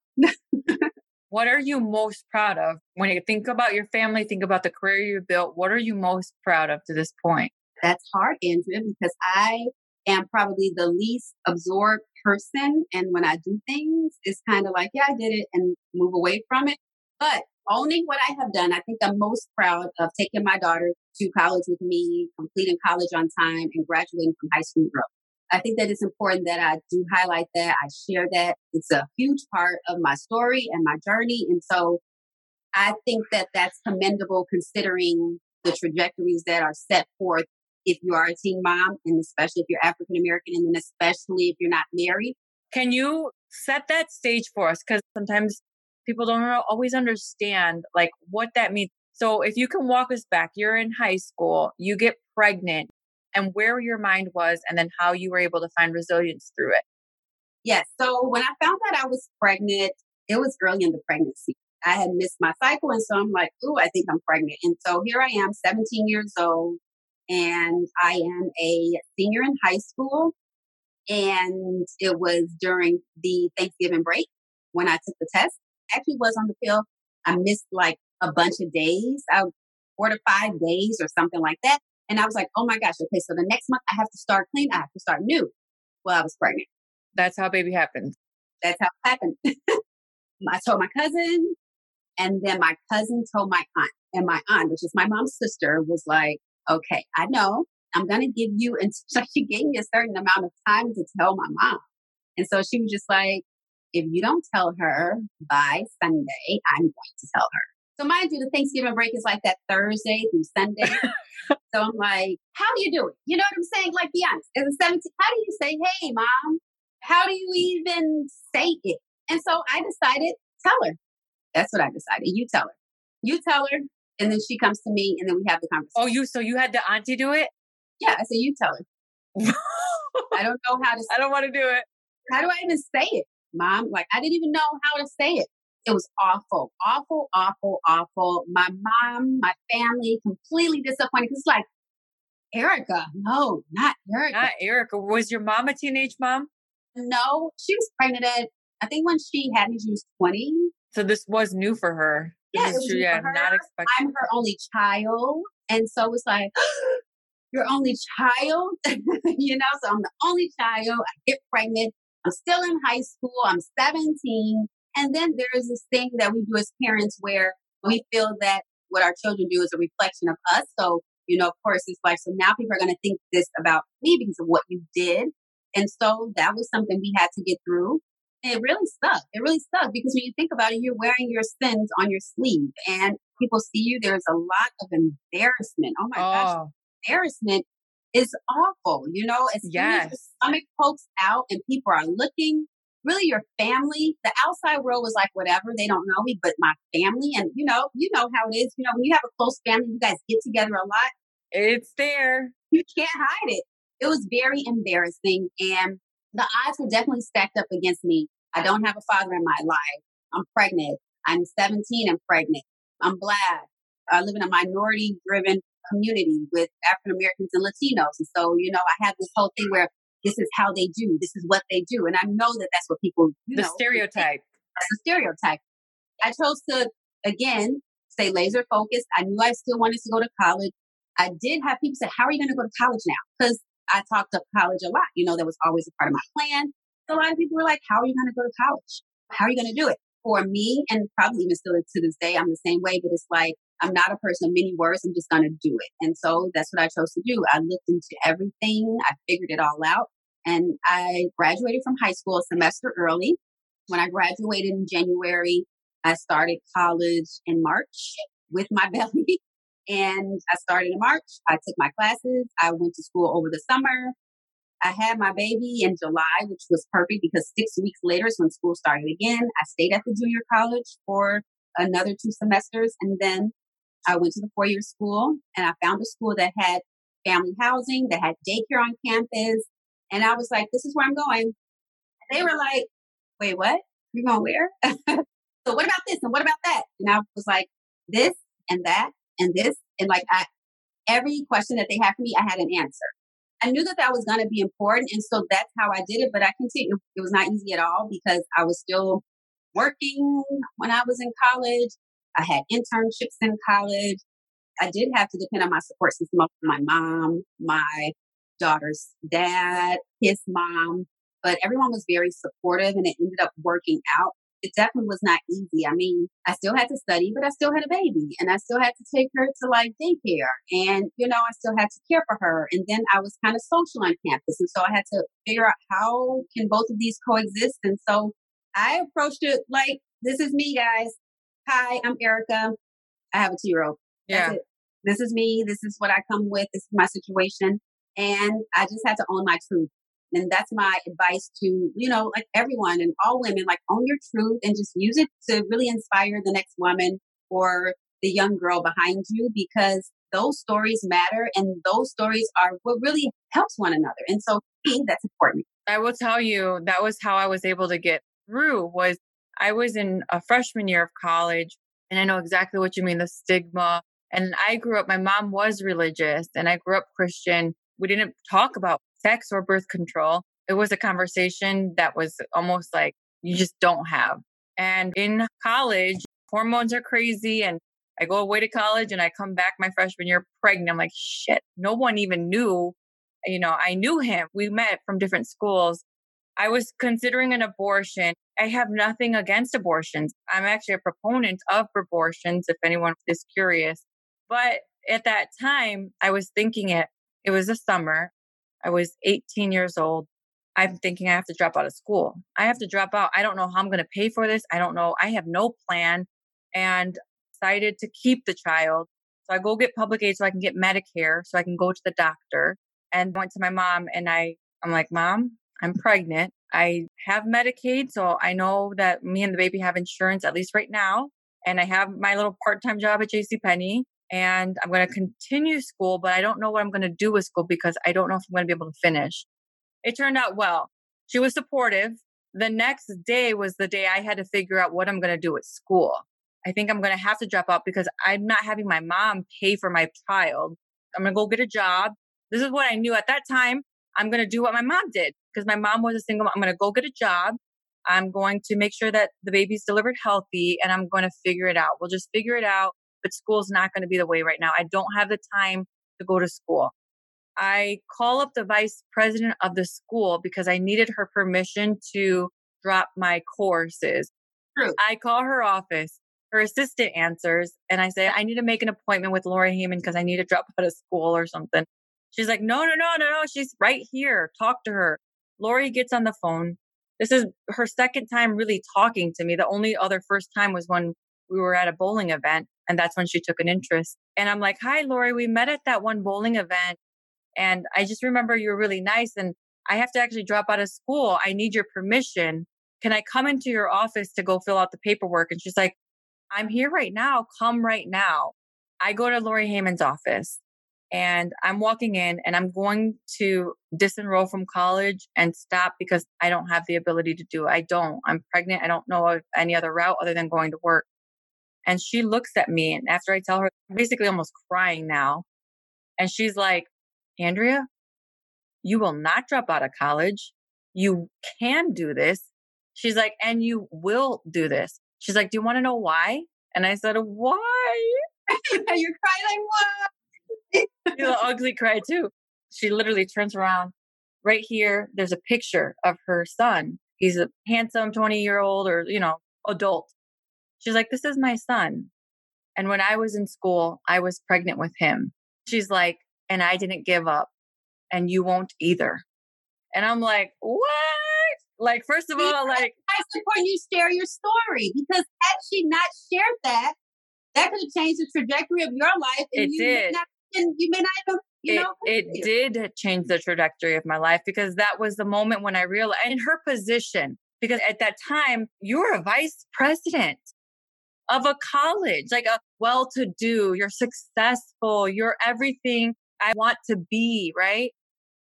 what are you most proud of when you think about your family, think about the career you built? What are you most proud of to this point? That's hard, Andrea, because I am probably the least absorbed person. And when I do things, it's kind of like, yeah, I did it and move away from it. But owning what I have done, I think I'm most proud of taking my daughter to college with me, completing college on time, and graduating from high school early. I think that it's important that I do highlight that. I share that. It's a huge part of my story and my journey. And so I think that that's commendable considering the trajectories that are set forth if you are a teen mom and especially if you're African American and then especially if you're not married. Can you set that stage for us? Because sometimes people don't always understand like what that means. So if you can walk us back, you're in high school, you get pregnant, and where your mind was, and then how you were able to find resilience through it. Yes. So when I found out I was pregnant, it was early in the pregnancy. I had missed my cycle. And so I'm like, ooh, I think I'm pregnant. And so here I am, 17 years old, and I am a senior in high school. And it was during the Thanksgiving break when I took the test. Actually was on the pill. I missed like a bunch of days, I, four to five days or something like that. And I was like, oh my gosh, okay, so the next month I have to start clean. I have to start new. Well, I was pregnant. That's how baby happened. That's how it happened. I told my cousin, and then my cousin told my aunt. And my aunt, which is my mom's sister, was like, okay, I know I'm going to give you, and so she gave me a certain amount of time to tell my mom. And so she was just like, if you don't tell her by Sunday, I'm going to tell her. So mind you, the Thanksgiving break is like that Thursday through Sunday. so I'm like, how do you do it? You know what I'm saying? Like, be honest. As a 17, how do you say, hey, mom? How do you even say it? And so I decided, tell her. That's what I decided. You tell her. You tell her, and then she comes to me, and then we have the conversation. Oh, you so you had the auntie do it? Yeah, I said you tell her. I don't know how to. I don't want to do it. How do I even say it, mom? Like I didn't even know how to say it. It was awful, awful, awful, awful. My mom, my family, completely disappointed. Cause it's like, Ericka, no, not Ericka. Not Ericka. Was your mom a teenage mom? No, she was pregnant at. I think when she had me, she was twenty. So this was new for her. Yeah, was true, yeah, not expected. I'm her only child, and so it's like your only child, you know. So I'm the only child. I get pregnant. I'm still in high school. I'm 17, and then there is this thing that we do as parents where we feel that what our children do is a reflection of us. So you know, of course, it's like so now people are going to think this about me because of what you did, and so that was something we had to get through. it really stuck. It really stuck because when you think about it, you're wearing your sins on your sleeve and people see you. There's a lot of embarrassment. Oh my oh. gosh, embarrassment is awful. You know, as yes. soon as your stomach pokes out and people are looking, really your family, the outside world was like, whatever, they don't know me, but my family, and you know, you know how it is. You know, when you have a close family, you guys get together a lot. It's there. You can't hide it. It was very embarrassing. And the odds were definitely stacked up against me. I don't have a father in my life. I'm pregnant. I'm 17 and pregnant. I'm black. I live in a minority driven community with African Americans and Latinos. And so, you know, I have this whole thing where this is how they do, this is what they do. And I know that that's what people, the know, stereotype. That's the stereotype. I chose to, again, stay laser focused. I knew I still wanted to go to college. I did have people say, How are you going to go to college now? Because I talked up college a lot. You know, that was always a part of my plan. So a lot of people were like, How are you going to go to college? How are you going to do it? For me, and probably even still to this day, I'm the same way, but it's like, I'm not a person of many words. I'm just going to do it. And so that's what I chose to do. I looked into everything. I figured it all out. And I graduated from high school a semester early. When I graduated in January, I started college in March with my belly. And I started in March. I took my classes. I went to school over the summer. I had my baby in July, which was perfect because six weeks later is when school started again. I stayed at the junior college for another two semesters. And then I went to the four year school and I found a school that had family housing, that had daycare on campus. And I was like, this is where I'm going. And they were like, wait, what? You're going where? so what about this? And what about that? And I was like, this and that and this. And like, I, every question that they had for me, I had an answer. I knew that that was going to be important. And so that's how I did it. But I it, it was not easy at all because I was still working when I was in college. I had internships in college. I did have to depend on my support system of my mom, my daughter's dad, his mom, but everyone was very supportive and it ended up working out it definitely was not easy. I mean, I still had to study, but I still had a baby and I still had to take her to like daycare and, you know, I still had to care for her. And then I was kind of social on campus. And so I had to figure out how can both of these coexist. And so I approached it like, this is me, guys. Hi, I'm Ericka. I have a two year old. Yeah. This is me. This is what I come with. This is my situation. And I just had to own my truth. And that's my advice to, you know, like everyone and all women, like own your truth and just use it to really inspire the next woman or the young girl behind you because those stories matter and those stories are what really helps one another. And so me, that's important. I will tell you that was how I was able to get through was I was in a freshman year of college and I know exactly what you mean, the stigma. And I grew up, my mom was religious and I grew up Christian. We didn't talk about sex or birth control. It was a conversation that was almost like you just don't have. And in college, hormones are crazy. And I go away to college and I come back my freshman year pregnant. I'm like, shit, no one even knew. You know, I knew him. We met from different schools. I was considering an abortion. I have nothing against abortions. I'm actually a proponent of abortions if anyone is curious. But at that time, I was thinking it, it was the summer. I was 18 years old. I'm thinking I have to drop out of school. I have to drop out. I don't know how I'm going to pay for this. I don't know. I have no plan and decided to keep the child. So I go get public aid so I can get Medicare so I can go to the doctor and went to my mom and I I'm like, "Mom, I'm pregnant. I have Medicaid, so I know that me and the baby have insurance at least right now, and I have my little part-time job at JC Penney and I'm going to continue school, but I don't know what I'm going to do with school because I don't know if I'm going to be able to finish. It turned out well. She was supportive. The next day was the day I had to figure out what I'm going to do at school. I think I'm going to have to drop out because I'm not having my mom pay for my child. I'm going to go get a job. This is what I knew at that time. I'm going to do what my mom did because my mom was a single mom. I'm going to go get a job. I'm going to make sure that the baby's delivered healthy and I'm going to figure it out. We'll just figure it out but school's not going to be the way right now. I don't have the time to go to school. I call up the vice president of the school because I needed her permission to drop my courses. True. I call her office. Her assistant answers, and I say, I need to make an appointment with Laura Heyman because I need to drop out of school or something. She's like, No, no, no, no, no. She's right here. Talk to her. Lori gets on the phone. This is her second time really talking to me. The only other first time was when we were at a bowling event, and that's when she took an interest. And I'm like, Hi, Lori, we met at that one bowling event. And I just remember you were really nice. And I have to actually drop out of school. I need your permission. Can I come into your office to go fill out the paperwork? And she's like, I'm here right now. Come right now. I go to Lori Haymond's office and I'm walking in and I'm going to disenroll from college and stop because I don't have the ability to do it. I don't. I'm pregnant. I don't know of any other route other than going to work. And she looks at me and after I tell her, I'm basically almost crying now. And she's like, Andrea, you will not drop out of college. You can do this. She's like, and you will do this. She's like, do you want to know why? And I said, why? You're crying like what? You ugly cry too. She literally turns around. Right here, there's a picture of her son. He's a handsome 20 year old or, you know, adult. She's like, this is my son. And when I was in school, I was pregnant with him. She's like, and I didn't give up and you won't either. And I'm like, what? Like, first of all, like, I support you share your story because had she not shared that, that could have changed the trajectory of your life. And it you did. Not, and you may not even, you it, know, it did change the trajectory of my life because that was the moment when I realized in her position, because at that time, you were a vice president of a college, like a well to do, you're successful, you're everything I want to be, right?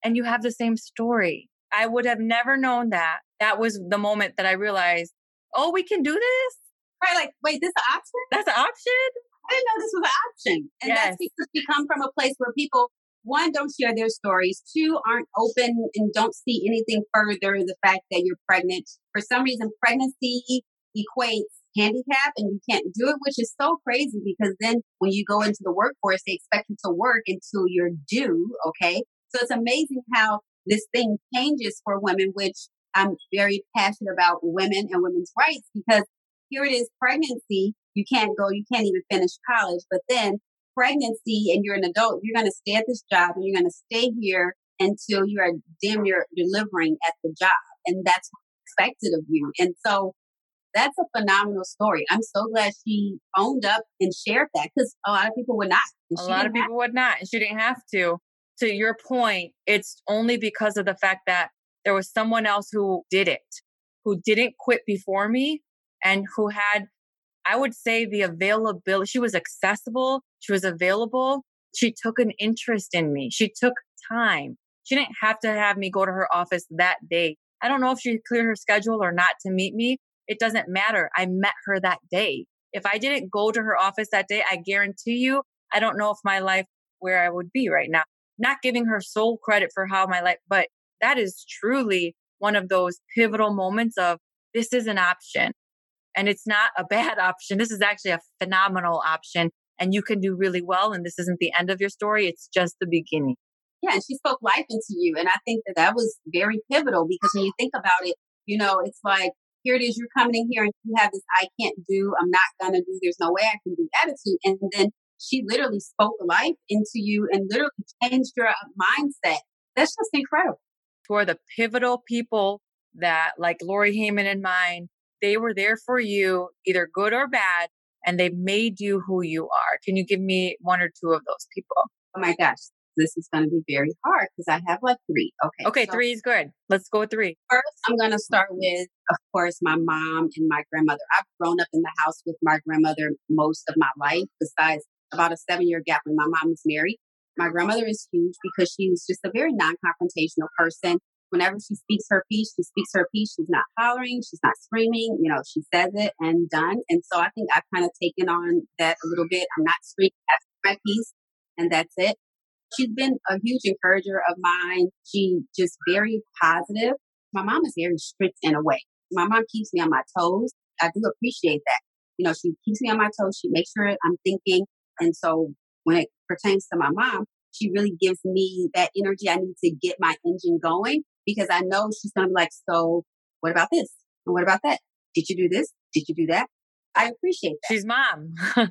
And you have the same story. I would have never known that. That was the moment that I realized, oh, we can do this. Right, like, wait, this is option? That's an option? I didn't know this was an option. And Yes. that's because we come from a place where people, one, don't share their stories, two, aren't open and don't see anything further the fact that you're pregnant. For some reason, pregnancy equates handicap and you can't do it, which is so crazy because then when you go into the workforce, they expect you to work until you're due. Okay. So it's amazing how this thing changes for women, which I'm very passionate about women and women's rights because here it is pregnancy. You can't go, you can't even finish college, but then pregnancy and you're an adult, you're going to stay at this job and you're going to stay here until you are damn near delivering at the job. And that's expected of you. And so that's a phenomenal story. I'm so glad she owned up and shared that because a lot of people would not. A lot of didn't have people would not, and she didn't have to. To your point, it's only because of the fact that there was someone else who did it, who didn't quit before me, and who had, I would say, the availability. She was accessible, she was available, she took an interest in me, she took time. She didn't have to have me go to her office that day. I don't know if she cleared her schedule or not to meet me. It doesn't matter. I met her that day. If I didn't go to her office that day, I guarantee you, I don't know if my life where I would be right now. Not giving her sole credit for how my life, but that is truly one of those pivotal moments of this is an option and it's not a bad option. This is actually a phenomenal option and you can do really well. And this isn't the end of your story. It's just the beginning. Yeah, and she spoke life into you. And I think that that was very pivotal because when you think about it, you know, it's like, here it is, you're coming in here and you have this I can't do, I'm not gonna do, there's no way I can do attitude. And then she literally spoke life into you and literally changed your uh, mindset. That's just incredible. For the pivotal people that, like Lori Heyman and mine, they were there for you, either good or bad, and they made you who you are. Can you give me one or two of those people? Oh my gosh, this is going to be very hard because I have like three. Okay. Okay, so three is good. Let's go with three. First, I'm going to start with, of course, my mom and my grandmother. I've grown up in the house with my grandmother most of my life, besides about a seven year gap when my mom was married. My grandmother is huge because she's just a very non confrontational person. Whenever she speaks her piece, she speaks her piece. She's not hollering, she's not screaming. You know, she says it and done. And so I think I've kind of taken on that a little bit. I'm not screaming, that's my piece, and that's it. She's been a huge encourager of mine. She just very positive. My mom is very strict in a way. My mom keeps me on my toes. I do appreciate that. You know, she keeps me on my toes. She makes sure I'm thinking. And so when it pertains to my mom, she really gives me that energy I need to get my engine going because I know she's going to be like, so what about this? And what about that? Did you do this? Did you do that? I appreciate that. She's mom.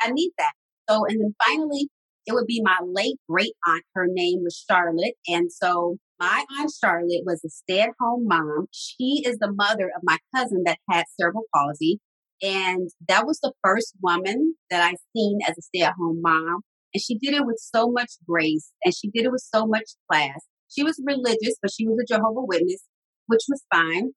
I need that. So, and then finally, it would be my late great aunt. Her name was Charlotte. And so My Aunt Charlotte was a stay at home mom. She is the mother of my cousin that had cerebral palsy. And that was the first woman that I seen as a stay at home mom. And she did it with so much grace and she did it with so much class. She was religious, but she was a Jehovah Witness, which was fine.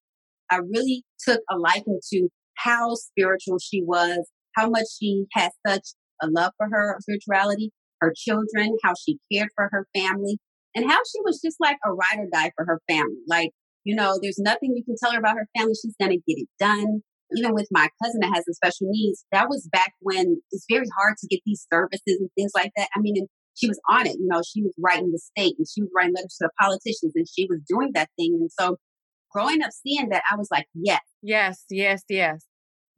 I really took a liking to how spiritual she was, how much she had such a love for her spirituality, her children, how she cared for her family, and how she was just like a ride or die for her family. Like, you know, there's nothing you can tell her about her family. She's going to get it done. Even with my cousin that has the special needs, that was back when it's very hard to get these services and things like that. I mean, and she was on it. You know, she was writing the state and she was writing letters to the politicians and she was doing that thing. And so growing up seeing that, I was like, yes. Yes, yes, yes.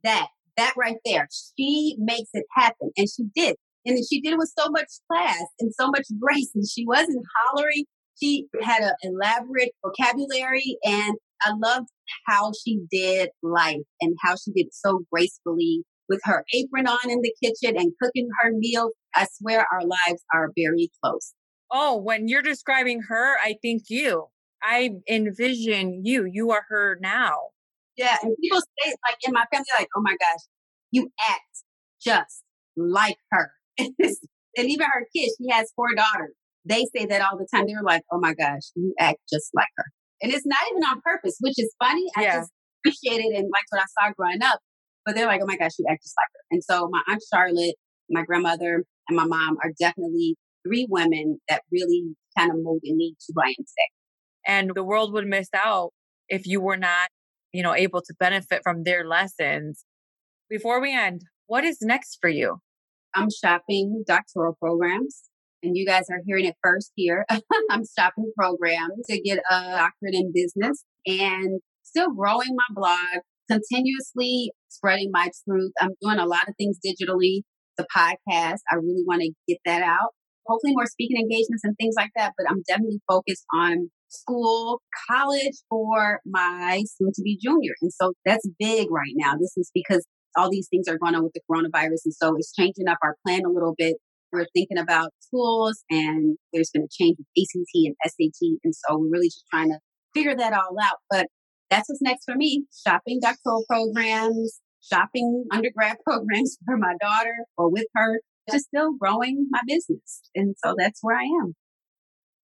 That, that right there. She makes it happen. And she did. And she did it with so much class and so much grace. And she wasn't hollering. She had an elaborate vocabulary. And I loved how she did life and how she did it so gracefully with her apron on in the kitchen and cooking her meal. I swear our lives are very close. Oh, when you're describing her, I think you. I envision you. You are her now. Yeah. And people say, like in my family, like, oh my gosh, you act just like her. and even her kids, she has four daughters. They say that all the time. They're like, oh my gosh, you act just like her. And it's not even on purpose, which is funny. I yeah. just appreciate it and liked what I saw growing up. But they're like, oh my gosh, you act just like her. And so my Aunt Charlotte, my grandmother, and my mom are definitely three women that really kind of molded me to who I am today. And the world would miss out if you were not, you know, able to benefit from their lessons. Before we end, what is next for you? I'm shopping doctoral programs. And you guys are hearing it first here. I'm shopping programs to get a doctorate in business and still growing my blog, continuously spreading my truth. I'm doing a lot of things digitally. The podcast, I really want to get that out. Hopefully more speaking engagements and things like that, but I'm definitely focused on school, college for my soon to be junior. And so that's big right now. This is because all these things are going on with the coronavirus. And so it's changing up our plan a little bit. We're thinking about schools and there's been a change with ACT and SAT. And so we're really just trying to figure that all out. But that's what's next for me shopping doctoral programs, shopping undergrad programs for my daughter or with her, just still growing my business. And so that's where I am.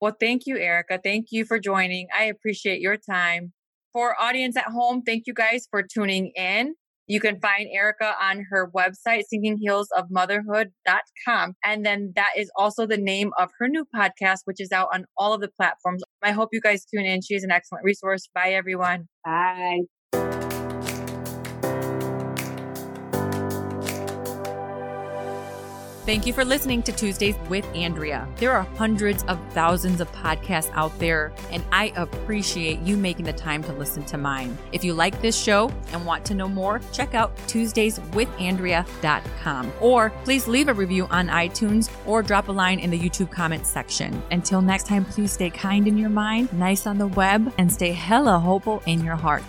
Well, thank you, Ericka. Thank you for joining. I appreciate your time. For audience at home, thank you guys for tuning in. You can find Ericka on her website, sinkingheelsofmotherhood.com. And then that is also the name of her new podcast, which is out on all of the platforms. I hope you guys tune in. She's an excellent resource. Bye, everyone. Bye. Thank you for listening to Tuesdays with Andrea. There are hundreds of thousands of podcasts out there, and I appreciate you making the time to listen to mine. If you like this show and want to know more, check out TuesdaysWithAndrea.com or please leave a review on iTunes or drop a line in the YouTube comments section. Until next time, please stay kind in your mind, nice on the web, and stay hella hopeful in your heart.